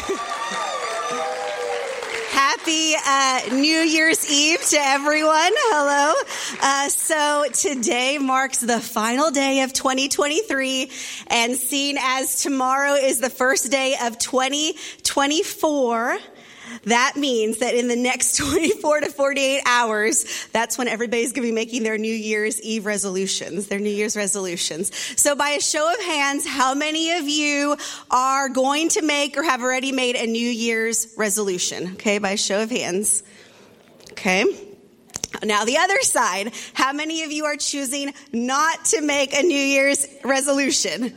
Happy uh, New Year's Eve to everyone. Hello. Uh, so today marks the final day of 2023 and seen as tomorrow is the first day of 2024. That means that in the next 24 to 48 hours, that's when everybody's going to be making their New Year's Eve resolutions, their New Year's resolutions. So by a show of hands, how many of you are going to make or have already made a New Year's resolution? Okay, by a show of hands. Okay. Now, the other side, how many of you are choosing not to make a New Year's resolution?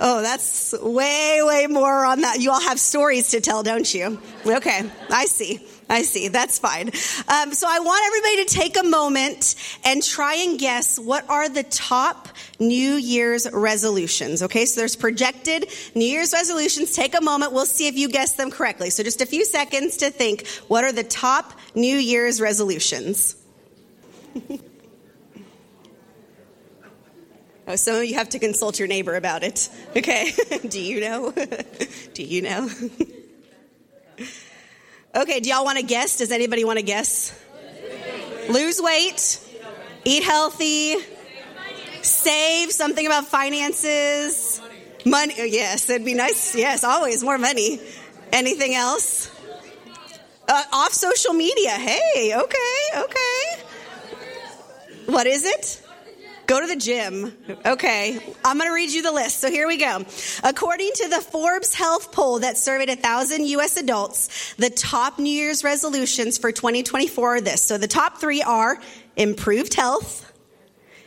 Oh, that's way, way more on that. You all have stories to tell, don't you? Okay, I see. I see. That's fine. Um, so I want everybody to take a moment and try and guess what are the top New Year's resolutions. Okay, so there's projected New Year's resolutions. Take a moment. We'll see if you guess them correctly. So just a few seconds to think what are the top New Year's resolutions? Oh, some of you have to consult your neighbor about it. Okay. do you know? do you know? okay, do y'all want to guess? Does anybody want to guess? Lose weight, eat healthy, save something about finances, money. Oh, yes, it'd be nice. Yes, always more money. Anything else? Uh, off social media. Hey, okay, okay. What is it? Go to the gym. Okay. I'm going to read you the list. So here we go. According to the Forbes Health poll that surveyed 1,000 U.S. adults, the top New Year's resolutions for 2024 are this. So the top three are improved health,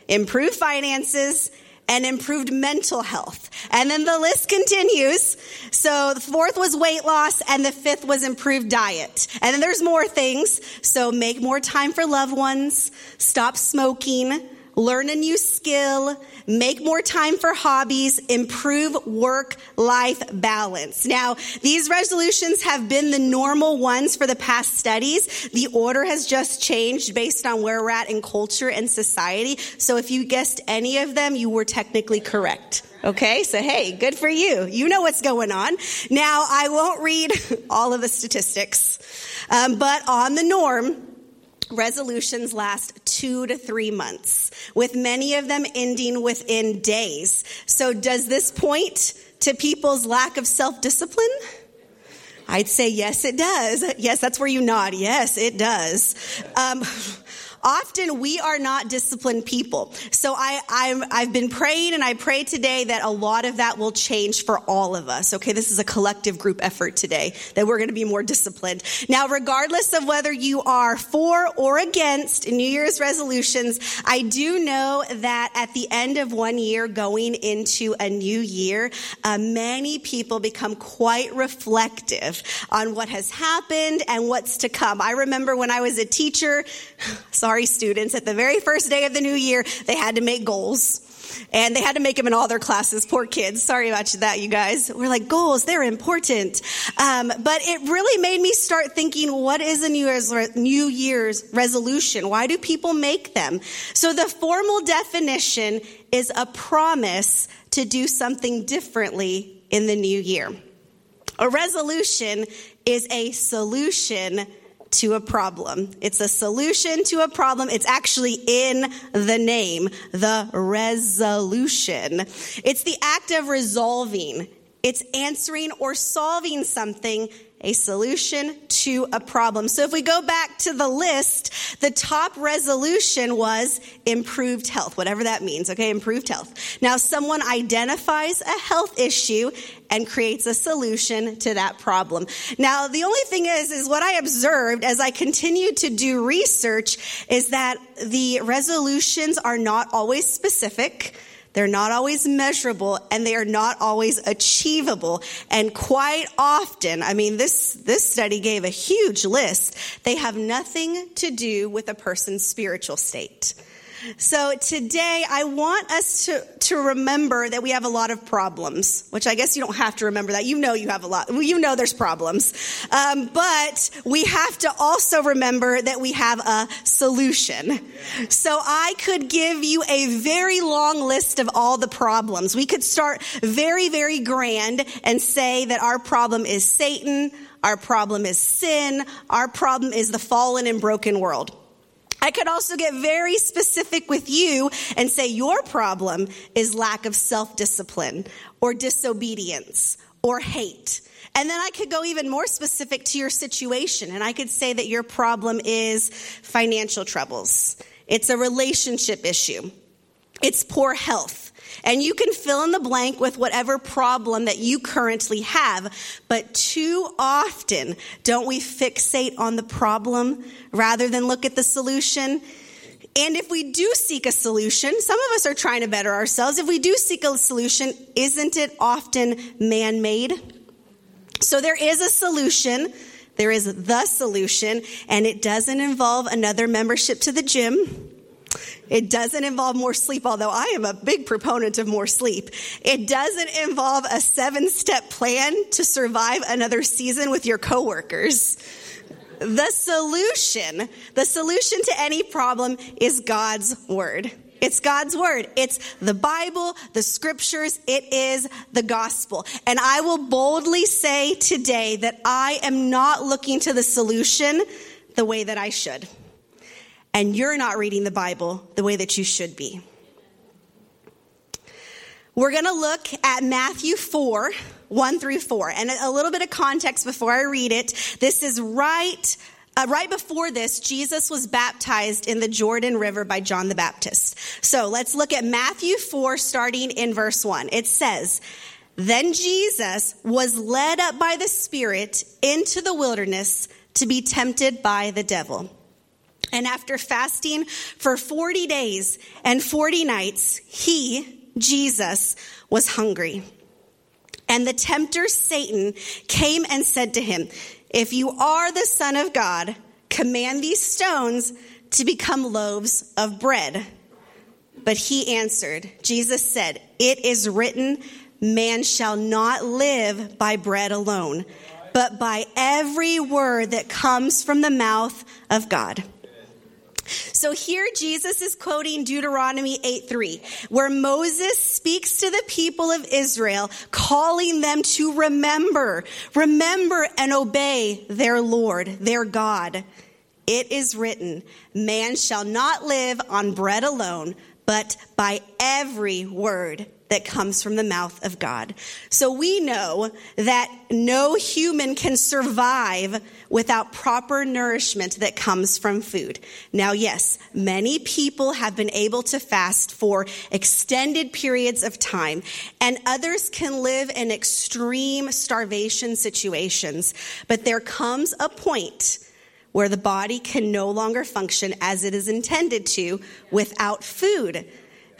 improved finances, and improved mental health. And then the list continues. So the fourth was weight loss and the fifth was improved diet. And then there's more things. So make more time for loved ones, stop smoking, learn a new skill, make more time for hobbies, improve work life balance. Now, these resolutions have been the normal ones for the past studies. The order has just changed based on where we're at in culture and society. So if you guessed any of them, you were technically correct. Okay, so hey, good for you. You know what's going on. Now, I won't read all of the statistics, um, but on the norm, resolutions last two to three months, with many of them ending within days. So, does this point to people's lack of self discipline? I'd say yes, it does. Yes, that's where you nod. Yes, it does. Um, often we are not disciplined people. So I, i have been praying and I pray today that a lot of that will change for all of us. Okay, this is a collective group effort today that we're going to be more disciplined. Now, regardless of whether you are for or against New Year's resolutions, I do know that at the end of one year going into a new year, uh, many people become quite reflective on what has happened and what's to come. I remember when I was a teacher, sorry, sorry students, at the very first day of the new year, they had to make goals. And they had to make them in all their classes. Poor kids. Sorry about that, you guys. We're like, goals, they're important. Um, but it really made me start thinking, what is a New Year's, re- New Year's resolution? Why do people make them? So the formal definition is a promise to do something differently in the new year. A resolution is a solution to a problem. It's a solution to a problem. It's actually in the name, the resolution. It's the act of resolving. It's answering or solving something a solution to a problem. So if we go back to the list, the top resolution was improved health, whatever that means, okay? Improved health. Now someone identifies a health issue and creates a solution to that problem. Now the only thing is, is what I observed as I continued to do research is that the resolutions are not always specific. They're not always measurable and they are not always achievable. And quite often, I mean, this, this study gave a huge list. They have nothing to do with a person's spiritual state. So today I want us to, to remember that we have a lot of problems, which I guess you don't have to remember that. You know you have a lot. Well, You know there's problems. Um, but we have to also remember that we have a solution. So I could give you a very long list of all the problems. We could start very, very grand and say that our problem is Satan. Our problem is sin. Our problem is the fallen and broken world. I could also get very specific with you and say your problem is lack of self discipline or disobedience or hate. And then I could go even more specific to your situation and I could say that your problem is financial troubles. It's a relationship issue. It's poor health. And you can fill in the blank with whatever problem that you currently have. But too often, don't we fixate on the problem rather than look at the solution? And if we do seek a solution, some of us are trying to better ourselves. If we do seek a solution, isn't it often man made? So there is a solution. There is the solution, and it doesn't involve another membership to the gym. It doesn't involve more sleep, although I am a big proponent of more sleep. It doesn't involve a seven step plan to survive another season with your coworkers. The solution, the solution to any problem is God's word. It's God's word. It's the Bible, the scriptures. It is the gospel. And I will boldly say today that I am not looking to the solution the way that I should and you're not reading the Bible the way that you should be. We're going to look at Matthew 4, 1 through 4. And a little bit of context before I read it. This is right, uh, right before this, Jesus was baptized in the Jordan River by John the Baptist. So let's look at Matthew 4, starting in verse 1. It says, Then Jesus was led up by the Spirit into the wilderness to be tempted by the devil. And after fasting for 40 days and 40 nights, he, Jesus, was hungry. And the tempter Satan came and said to him, If you are the Son of God, command these stones to become loaves of bread. But he answered, Jesus said, It is written, Man shall not live by bread alone, but by every word that comes from the mouth of God. So here Jesus is quoting Deuteronomy 8 3, where Moses speaks to the people of Israel, calling them to remember, remember and obey their Lord, their God. It is written, man shall not live on bread alone, but by every word that comes from the mouth of God. So we know that no human can survive without proper nourishment that comes from food. Now, yes, many people have been able to fast for extended periods of time, and others can live in extreme starvation situations. But there comes a point where the body can no longer function as it is intended to without food.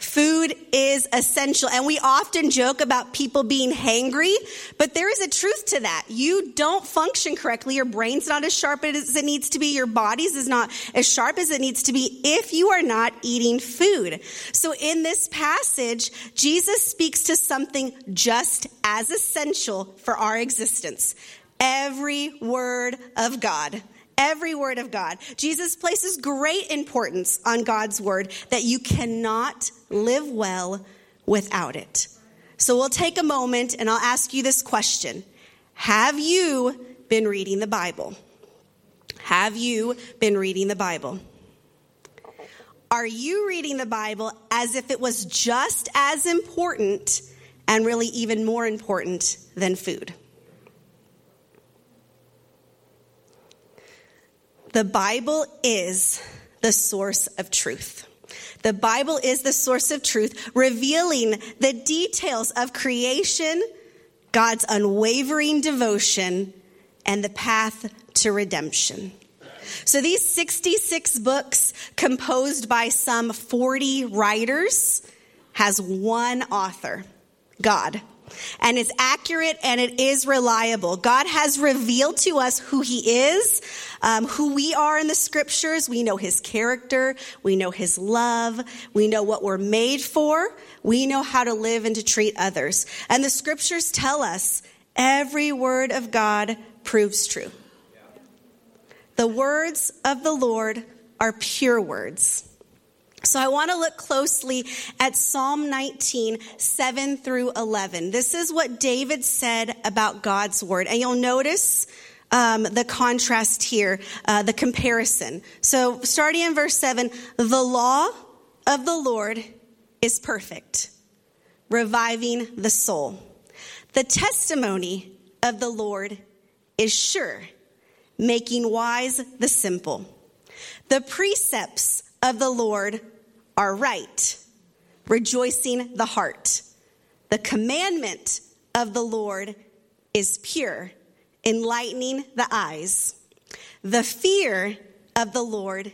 Food is essential. And we often joke about people being hangry, but there is a truth to that. You don't function correctly. Your brain's not as sharp as it needs to be. Your body's is not as sharp as it needs to be if you are not eating food. So in this passage, Jesus speaks to something just as essential for our existence. Every word of God every word of God. Jesus places great importance on God's word that you cannot live well without it. So we'll take a moment and I'll ask you this question Have you been reading the Bible? Have you been reading the Bible? Are you reading the Bible as if it was just as important and really even more important than food? The Bible is the source of truth. The Bible is the source of truth, revealing the details of creation, God's unwavering devotion, and the path to redemption. So these 66 books, composed by some 40 writers, has one author, God. And it's accurate and it is reliable. God has revealed to us who He is, um, who we are in the scriptures. We know His character. We know His love. We know what we're made for. We know how to live and to treat others. And the scriptures tell us every word of God proves true. The words of the Lord are pure words. So I want to look closely at Psalm 19, 7 through 11. This is what David said about God's word. And you'll notice um, the contrast here, uh, the comparison. So starting in verse 7, the law of the Lord is perfect, reviving the soul. The testimony of the Lord is sure, making wise the simple. The precepts of the Lord are right, rejoicing the heart. The commandment of the Lord is pure, enlightening the eyes. The fear of the Lord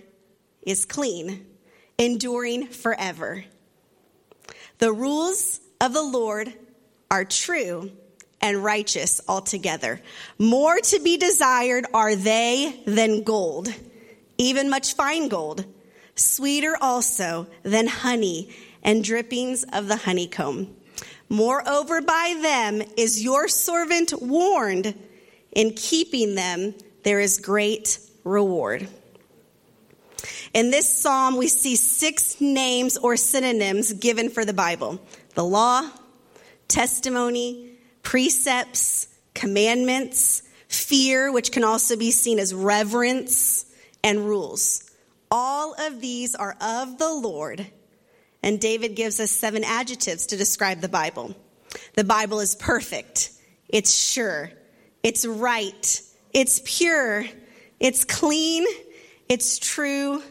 is clean, enduring forever. The rules of the Lord are true and righteous altogether. More to be desired are they than gold, even much fine gold, sweeter also than honey and drippings of the honeycomb. Moreover, by them is your servant warned. In keeping them, there is great reward. In this psalm, we see six names or synonyms given for the Bible the law, testimony, precepts, commandments, fear, which can also be seen as reverence, and rules. All of these are of the Lord. And David gives us seven adjectives to describe the Bible. The Bible is perfect, it's sure, it's right, it's pure, it's clean, it's true,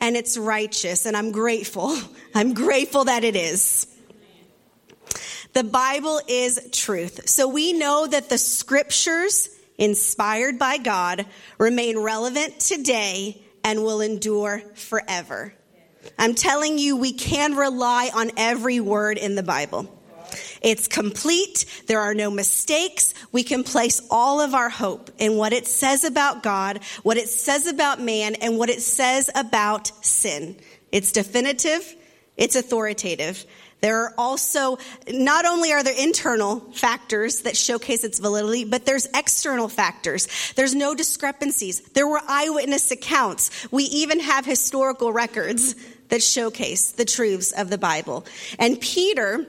and it's righteous. And I'm grateful. I'm grateful that it is. The Bible is truth. So we know that the scriptures, inspired by God, remain relevant today and will endure forever. I'm telling you, we can rely on every word in the Bible. It's complete. There are no mistakes. We can place all of our hope in what it says about God, what it says about man, and what it says about sin. It's definitive. It's authoritative. There are also, not only are there internal factors that showcase its validity, but there's external factors. There's no discrepancies. There were eyewitness accounts. We even have historical records that showcase the truths of the Bible. And Peter,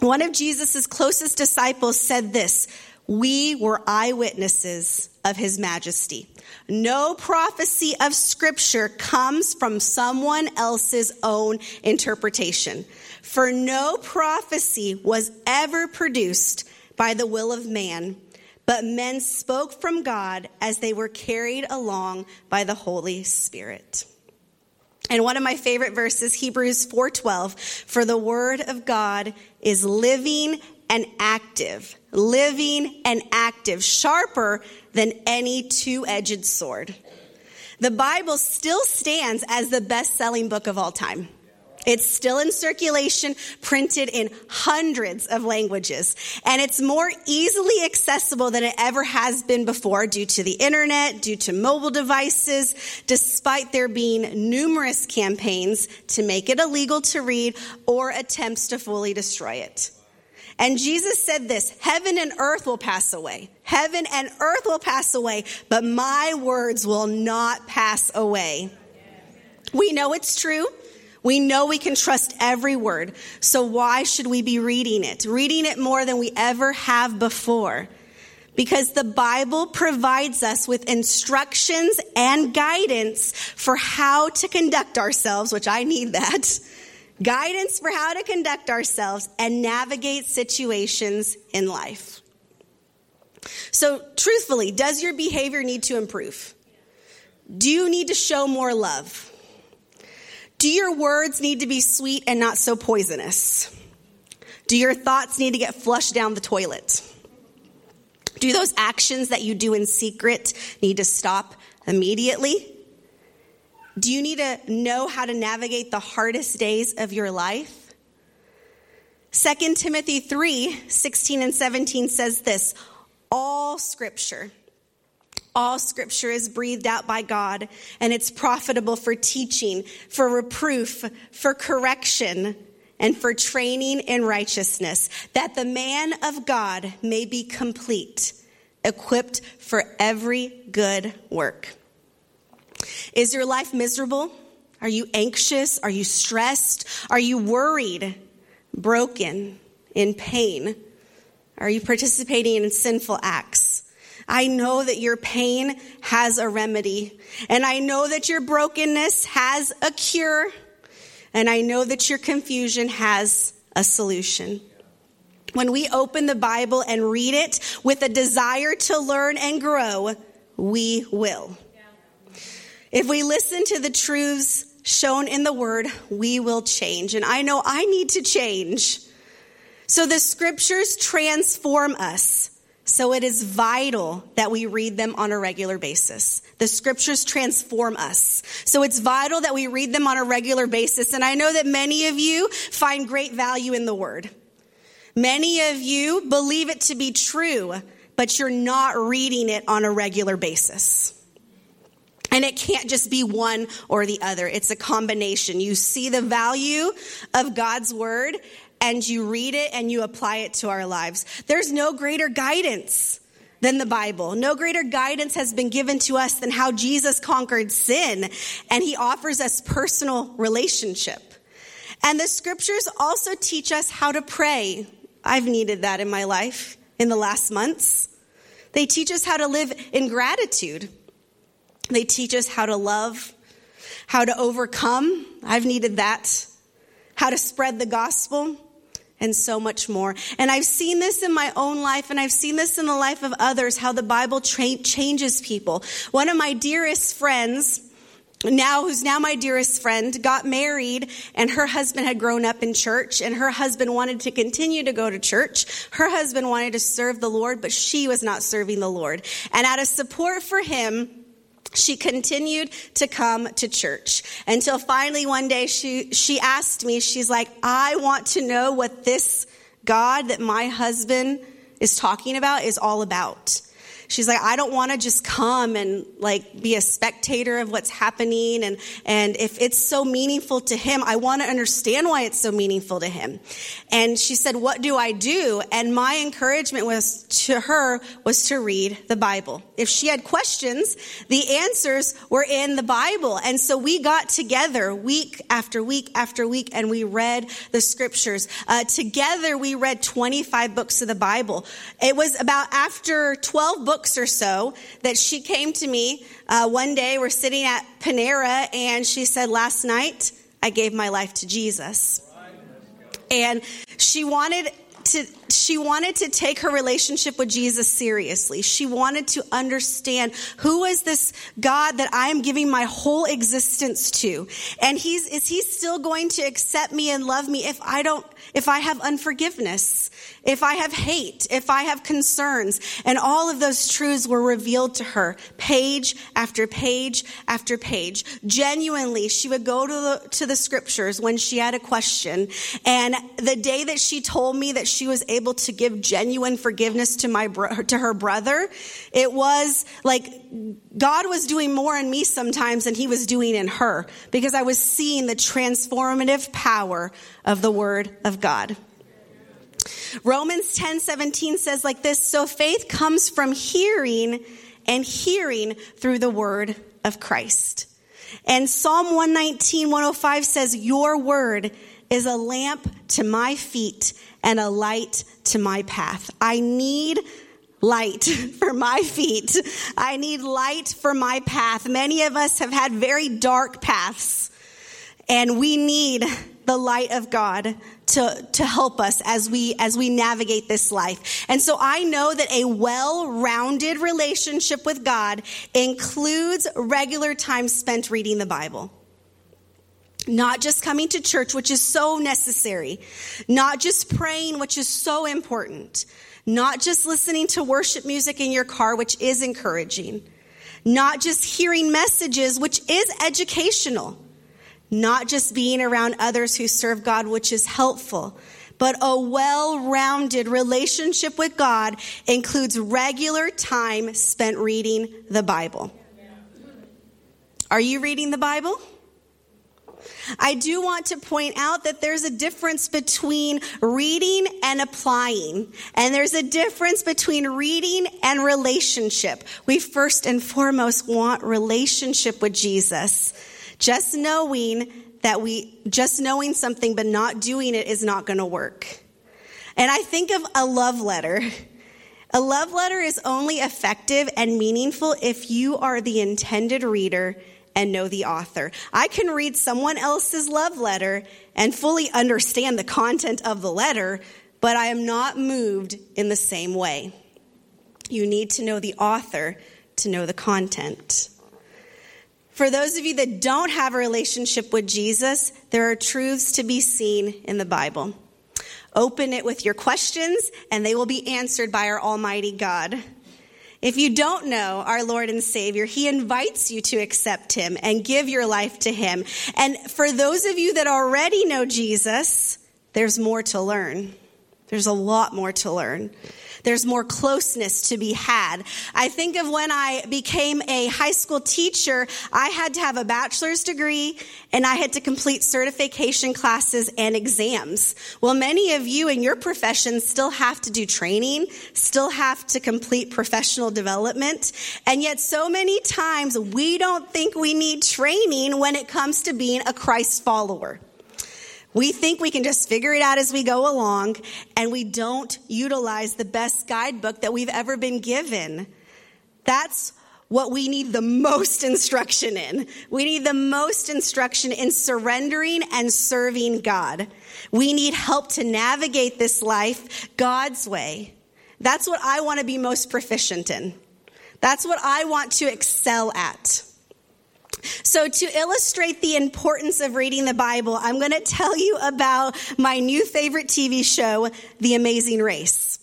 one of Jesus' closest disciples, said this We were eyewitnesses of his majesty. No prophecy of scripture comes from someone else's own interpretation. For no prophecy was ever produced by the will of man, but men spoke from God as they were carried along by the Holy Spirit. And one of my favorite verses, Hebrews 4:12, for the word of God is living and active, living and active, sharper than any two-edged sword. The Bible still stands as the best-selling book of all time. It's still in circulation, printed in hundreds of languages, and it's more easily accessible than it ever has been before due to the internet, due to mobile devices, despite there being numerous campaigns to make it illegal to read or attempts to fully destroy it. And Jesus said this, heaven and earth will pass away. Heaven and earth will pass away, but my words will not pass away. We know it's true. We know we can trust every word. So why should we be reading it? Reading it more than we ever have before. Because the Bible provides us with instructions and guidance for how to conduct ourselves, which I need that. Guidance for how to conduct ourselves and navigate situations in life. So, truthfully, does your behavior need to improve? Do you need to show more love? Do your words need to be sweet and not so poisonous? Do your thoughts need to get flushed down the toilet? Do those actions that you do in secret need to stop immediately? Do you need to know how to navigate the hardest days of your life? 2 Timothy 3 16 and 17 says this All scripture, all scripture is breathed out by God, and it's profitable for teaching, for reproof, for correction, and for training in righteousness, that the man of God may be complete, equipped for every good work. Is your life miserable? Are you anxious? Are you stressed? Are you worried? broken, in pain? Are you participating in sinful acts? I know that your pain has a remedy, and I know that your brokenness has a cure, and I know that your confusion has a solution. When we open the Bible and read it with a desire to learn and grow, we will. If we listen to the truths shown in the word, we will change. And I know I need to change. So the scriptures transform us. So it is vital that we read them on a regular basis. The scriptures transform us. So it's vital that we read them on a regular basis. And I know that many of you find great value in the word. Many of you believe it to be true, but you're not reading it on a regular basis. And it can't just be one or the other. It's a combination. You see the value of God's word and you read it and you apply it to our lives. There's no greater guidance than the Bible. No greater guidance has been given to us than how Jesus conquered sin and he offers us personal relationship. And the scriptures also teach us how to pray. I've needed that in my life in the last months. They teach us how to live in gratitude. They teach us how to love, how to overcome. I've needed that. How to spread the gospel and so much more. And I've seen this in my own life and I've seen this in the life of others, how the Bible tra- changes people. One of my dearest friends, now who's now my dearest friend got married and her husband had grown up in church and her husband wanted to continue to go to church her husband wanted to serve the lord but she was not serving the lord and out of support for him she continued to come to church until finally one day she, she asked me, she's like, I want to know what this God that my husband is talking about is all about. She's like, I don't want to just come and like be a spectator of what's happening. And, and if it's so meaningful to him, I want to understand why it's so meaningful to him. And she said, what do I do? And my encouragement was to her was to read the Bible. If she had questions, the answers were in the Bible. And so we got together week after week after week and we read the scriptures. Uh, together we read 25 books of the Bible. It was about after 12 books books or so that she came to me uh, one day. We're sitting at Panera, and she said, Last night, I gave my life to Jesus. And she wanted to, she wanted to take her relationship with Jesus seriously. She wanted to understand who is this God that I am giving my whole existence to? And he's, is he still going to accept me and love me if I don't, if I have unforgiveness? If I have hate, if I have concerns. And all of those truths were revealed to her, page after page after page. Genuinely, she would go to the, to the scriptures when she had a question. And the day that she told me that she was able to give genuine forgiveness to my, bro- to her brother, it was like God was doing more in me sometimes than he was doing in her because I was seeing the transformative power of the word of God. Romans 10 17 says like this So faith comes from hearing, and hearing through the word of Christ. And Psalm 119 105 says, Your word is a lamp to my feet and a light to my path. I need light for my feet. I need light for my path. Many of us have had very dark paths, and we need the light of God to, to help us as we, as we navigate this life. And so I know that a well-rounded relationship with God includes regular time spent reading the Bible. Not just coming to church, which is so necessary. Not just praying, which is so important. Not just listening to worship music in your car, which is encouraging. Not just hearing messages, which is educational not just being around others who serve God, which is helpful, but a well rounded relationship with God includes regular time spent reading the Bible. Are you reading the Bible? I do want to point out that there's a difference between reading and applying. And there's a difference between reading and relationship. We first and foremost want relationship with Jesus. Just knowing that we, just knowing something but not doing it is not going to work. And I think of a love letter. A love letter is only effective and meaningful if you are the intended reader and know the author. I can read someone else's love letter and fully understand the content of the letter, but I am not moved in the same way. You need to know the author to know the content. For those of you that don't have a relationship with Jesus, there are truths to be seen in the Bible. Open it with your questions, and they will be answered by our Almighty God. If you don't know our Lord and Savior, He invites you to accept Him and give your life to Him. And for those of you that already know Jesus, there's more to learn. There's a lot more to learn. There's more closeness to be had. I think of when I became a high school teacher, I had to have a bachelor's degree and I had to complete certification classes and exams. Well, many of you in your profession still have to do training, still have to complete professional development. And yet so many times we don't think we need training when it comes to being a Christ follower. We think we can just figure it out as we go along, and we don't utilize the best guidebook that we've ever been given. That's what we need the most instruction in. We need the most instruction in surrendering and serving God. We need help to navigate this life God's way. That's what I want to be most proficient in. That's what I want to excel at. So, to illustrate the importance of reading the Bible, I'm going to tell you about my new favorite TV show, The Amazing Race.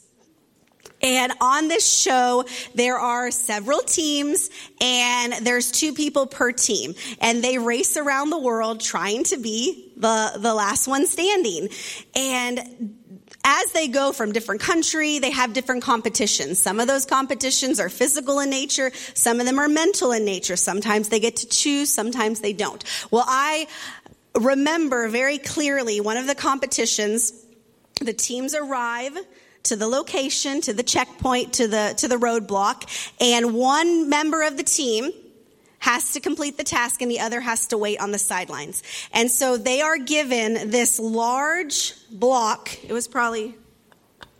And on this show, there are several teams and there's two people per team. And they race around the world trying to be the, the last one standing. And as they go from different country, they have different competitions. Some of those competitions are physical in nature. Some of them are mental in nature. Sometimes they get to choose. Sometimes they don't. Well, I remember very clearly one of the competitions, the teams arrive to the location, to the checkpoint, to the, to the roadblock, and one member of the team has to complete the task and the other has to wait on the sidelines. And so they are given this large block. It was probably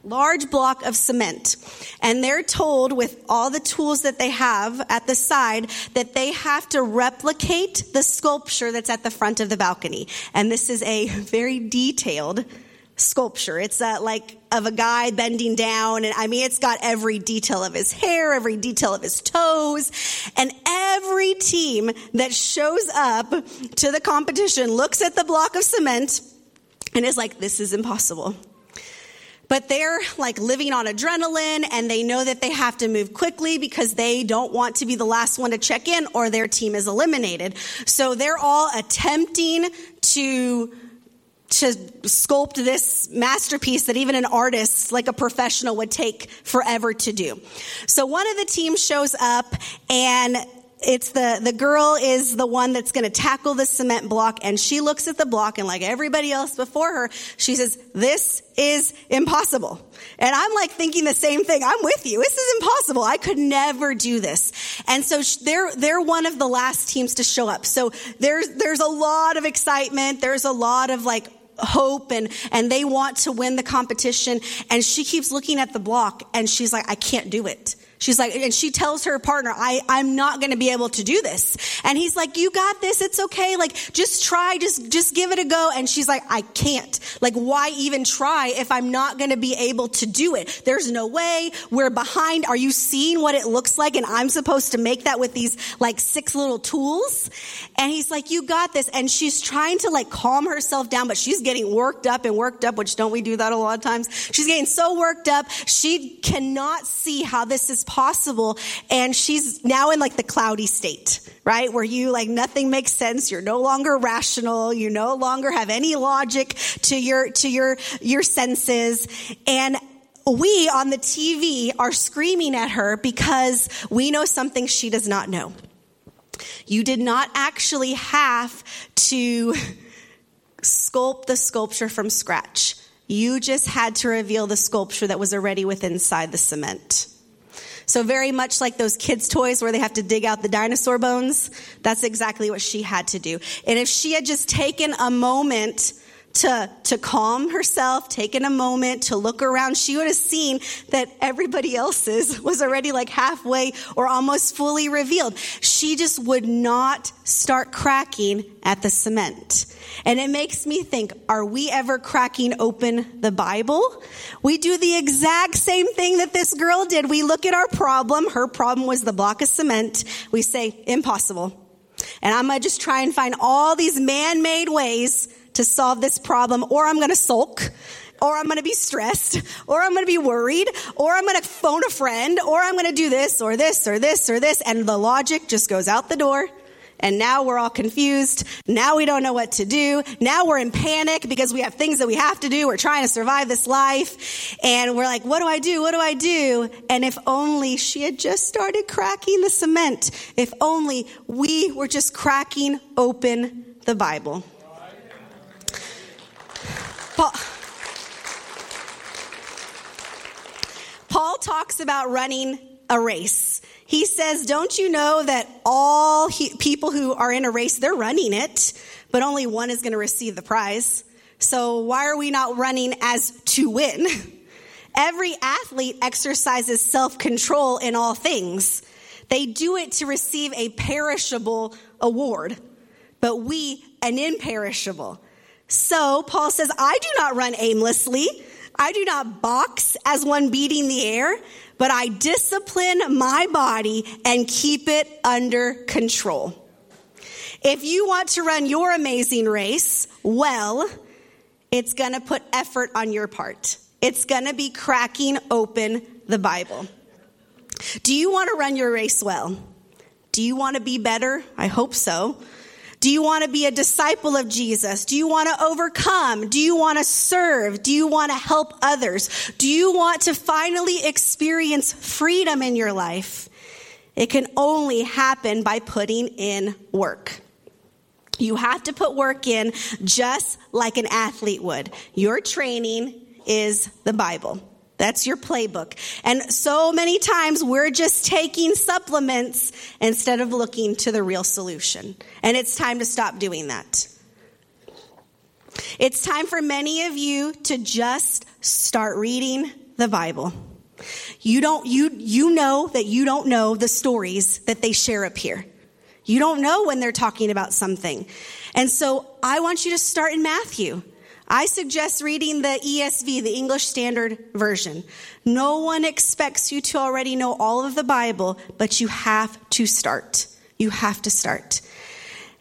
large block of cement. And they're told with all the tools that they have at the side that they have to replicate the sculpture that's at the front of the balcony. And this is a very detailed sculpture. It's like of a guy bending down. And I mean, it's got every detail of his hair, every detail of his toes. And every team that shows up to the competition looks at the block of cement and is like, this is impossible. But they're like living on adrenaline and they know that they have to move quickly because they don't want to be the last one to check in or their team is eliminated. So they're all attempting to to sculpt this masterpiece that even an artist like a professional would take forever to do. So one of the teams shows up and it's the, the girl is the one that's going to tackle the cement block and she looks at the block and like everybody else before her, she says, this is impossible. And I'm like thinking the same thing. I'm with you. This is impossible. I could never do this. And so they're, they're one of the last teams to show up. So there's, there's a lot of excitement. There's a lot of like, hope and, and they want to win the competition. And she keeps looking at the block and she's like, I can't do it. She's like, and she tells her partner, I, I'm not going to be able to do this. And he's like, you got this. It's okay. Like, just try, just, just give it a go. And she's like, I can't. Like, why even try if I'm not going to be able to do it? There's no way. We're behind. Are you seeing what it looks like? And I'm supposed to make that with these like six little tools. And he's like, you got this. And she's trying to like calm herself down, but she's getting worked up and worked up, which don't we do that a lot of times? She's getting so worked up. She cannot see how this is possible. And she's now in like the cloudy state, right? Where you like nothing makes sense. You're no longer rational. You no longer have any logic to your, to your, your senses. And we on the TV are screaming at her because we know something she does not know. You did not actually have to sculpt the sculpture from scratch. You just had to reveal the sculpture that was already within inside the cement. So very much like those kids' toys where they have to dig out the dinosaur bones, that's exactly what she had to do. And if she had just taken a moment to, to calm herself, taken a moment to look around, she would have seen that everybody else's was already like halfway or almost fully revealed. She just would not start cracking at the cement. And it makes me think, are we ever cracking open the Bible? We do the exact same thing that this girl did. We look at our problem. Her problem was the block of cement. We say, impossible. And I'm going to just try and find all these man-made ways to solve this problem, or I'm going to sulk, or I'm going to be stressed, or I'm going to be worried, or I'm going to phone a friend, or I'm going to do this, or this, or this, or this. And the logic just goes out the door. And now we're all confused. Now we don't know what to do. Now we're in panic because we have things that we have to do. We're trying to survive this life. And we're like, what do I do? What do I do? And if only she had just started cracking the cement. If only we were just cracking open the Bible. Paul, Paul talks about running a race. He says, Don't you know that all he, people who are in a race, they're running it, but only one is going to receive the prize. So why are we not running as to win? Every athlete exercises self control in all things. They do it to receive a perishable award, but we an imperishable. So Paul says, I do not run aimlessly. I do not box as one beating the air, but I discipline my body and keep it under control. If you want to run your amazing race well, it's going to put effort on your part. It's going to be cracking open the Bible. Do you want to run your race well? Do you want to be better? I hope so. Do you want to be a disciple of Jesus? Do you want to overcome? Do you want to serve? Do you want to help others? Do you want to finally experience freedom in your life? It can only happen by putting in work. You have to put work in just like an athlete would. Your training is the Bible. That's your playbook. And so many times we're just taking supplements instead of looking to the real solution. And it's time to stop doing that. It's time for many of you to just start reading the Bible. You don't, you, you know that you don't know the stories that they share up here. You don't know when they're talking about something. And so I want you to start in Matthew. I suggest reading the ESV, the English Standard Version. No one expects you to already know all of the Bible, but you have to start. You have to start.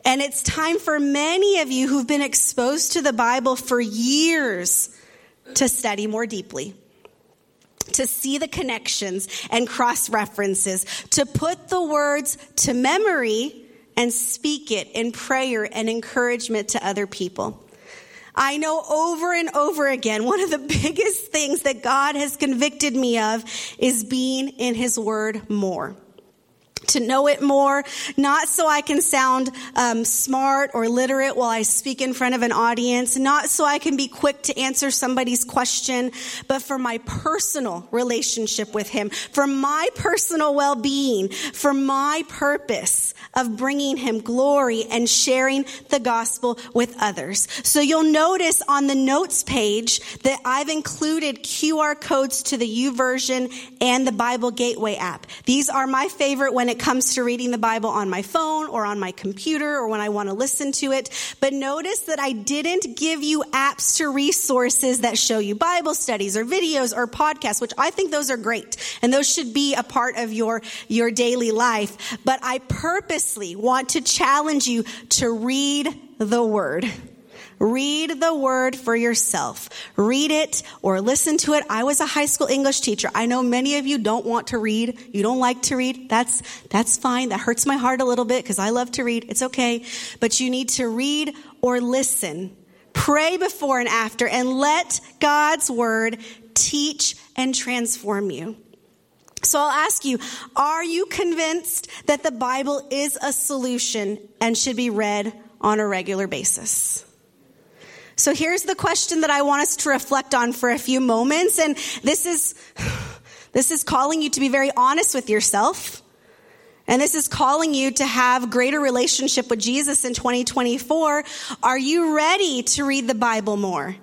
And it's time for many of you who've been exposed to the Bible for years to study more deeply to see the connections and cross references, to put the words to memory and speak it in prayer and encouragement to other people. I know over and over again, one of the biggest things that God has convicted me of is being in His Word more. To know it more, not so I can sound um, smart or literate while I speak in front of an audience, not so I can be quick to answer somebody's question, but for my personal relationship with Him, for my personal well being, for my purpose of bringing Him glory and sharing the gospel with others. So you'll notice on the notes page that I've included QR codes to the YouVersion and the Bible Gateway app. These are my favorite when it comes to reading the Bible on my phone or on my computer or when I want to listen to it. But notice that I didn't give you apps to resources that show you Bible studies or videos or podcasts, which I think those are great. And those should be a part of your, your daily life. But I purposely want to challenge you to read the word. Read the word for yourself. Read it or listen to it. I was a high school English teacher. I know many of you don't want to read. You don't like to read. That's, that's fine. That hurts my heart a little bit because I love to read. It's okay. But you need to read or listen. Pray before and after and let God's word teach and transform you. So I'll ask you, are you convinced that the Bible is a solution and should be read on a regular basis? So here's the question that I want us to reflect on for a few moments. And this is, this is calling you to be very honest with yourself. And this is calling you to have greater relationship with Jesus in 2024. Are you ready to read the Bible more?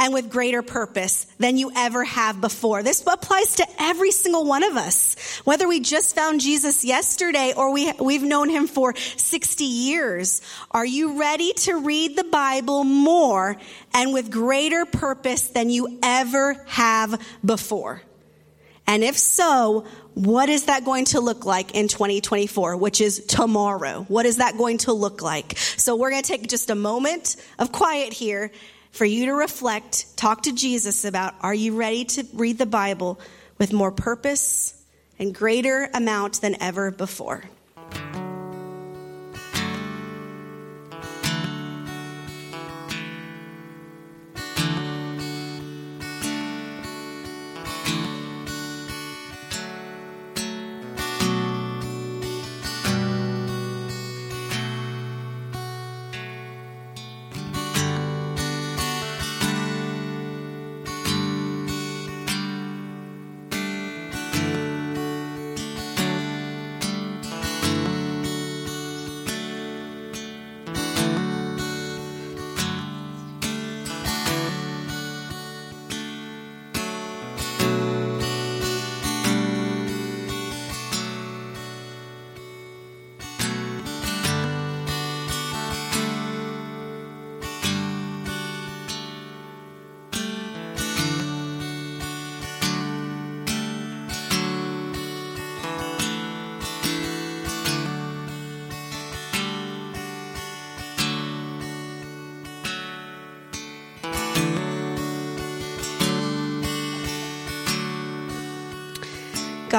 And with greater purpose than you ever have before. This applies to every single one of us. Whether we just found Jesus yesterday or we, we've known him for 60 years. Are you ready to read the Bible more and with greater purpose than you ever have before? And if so, what is that going to look like in 2024, which is tomorrow? What is that going to look like? So we're going to take just a moment of quiet here for you to reflect, talk to Jesus about are you ready to read the Bible with more purpose and greater amount than ever before?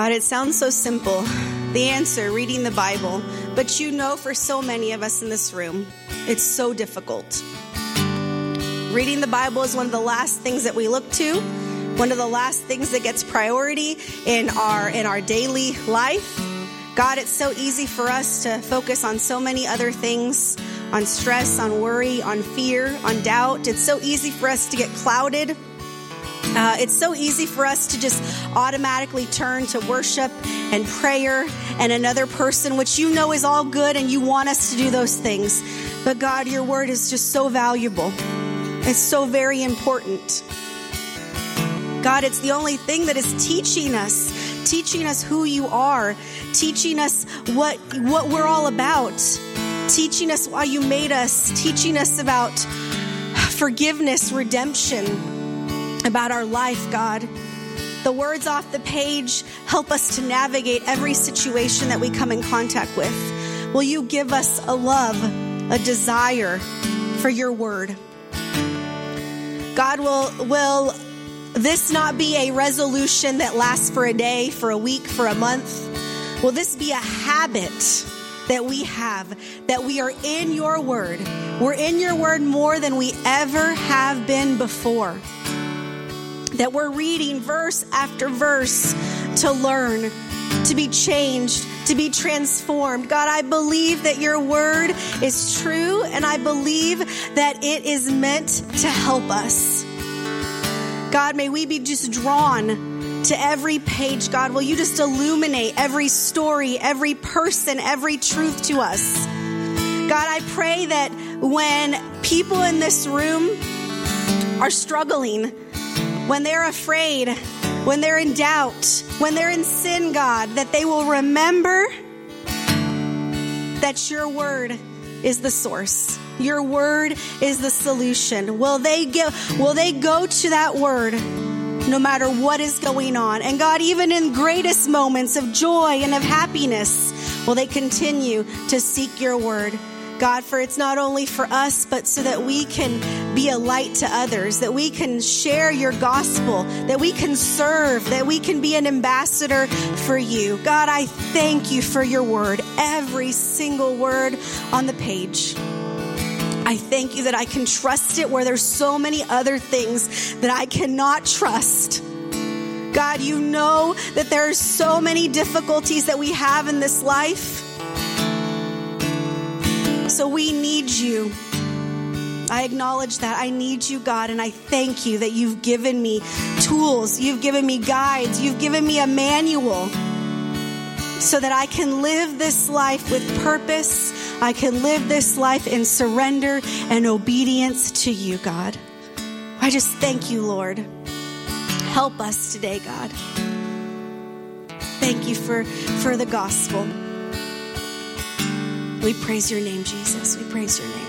God, it sounds so simple. The answer, reading the Bible. But you know, for so many of us in this room, it's so difficult. Reading the Bible is one of the last things that we look to, one of the last things that gets priority in our, in our daily life. God, it's so easy for us to focus on so many other things on stress, on worry, on fear, on doubt. It's so easy for us to get clouded uh, it's so easy for us to just automatically turn to worship and prayer and another person, which you know is all good and you want us to do those things. But God, your word is just so valuable. It's so very important. God, it's the only thing that is teaching us, teaching us who you are, teaching us what, what we're all about, teaching us why you made us, teaching us about forgiveness, redemption about our life, God. The words off the page help us to navigate every situation that we come in contact with. Will you give us a love, a desire for your word? God will, will this not be a resolution that lasts for a day, for a week, for a month? Will this be a habit that we have, that we are in your word? We're in your word more than we ever have been before that we're reading verse after verse to learn, to be changed, to be transformed. God, I believe that your word is true and I believe that it is meant to help us. God, may we be just drawn to every page. God, will you just illuminate every story, every person, every truth to us? God, I pray that when people in this room are struggling, when they're afraid, when they're in doubt, when they're in sin, God, that they will remember that your word is the source. Your word is the solution. Will they go, will they go to that word no matter what is going on? And God, even in greatest moments of joy and of happiness, will they continue to seek your word? God, for it's not only for us, but so that we can be a light to others, that we can share your gospel, that we can serve, that we can be an ambassador for you. God, I thank you for your word, every single word on the page. I thank you that I can trust it where there's so many other things that I cannot trust. God, you know that there are so many difficulties that we have in this life. So we need you. I acknowledge that. I need you, God, and I thank you that you've given me tools, you've given me guides, you've given me a manual so that I can live this life with purpose. I can live this life in surrender and obedience to you, God. I just thank you, Lord. Help us today, God. Thank you for, for the gospel. We praise your name, Jesus. We praise your name.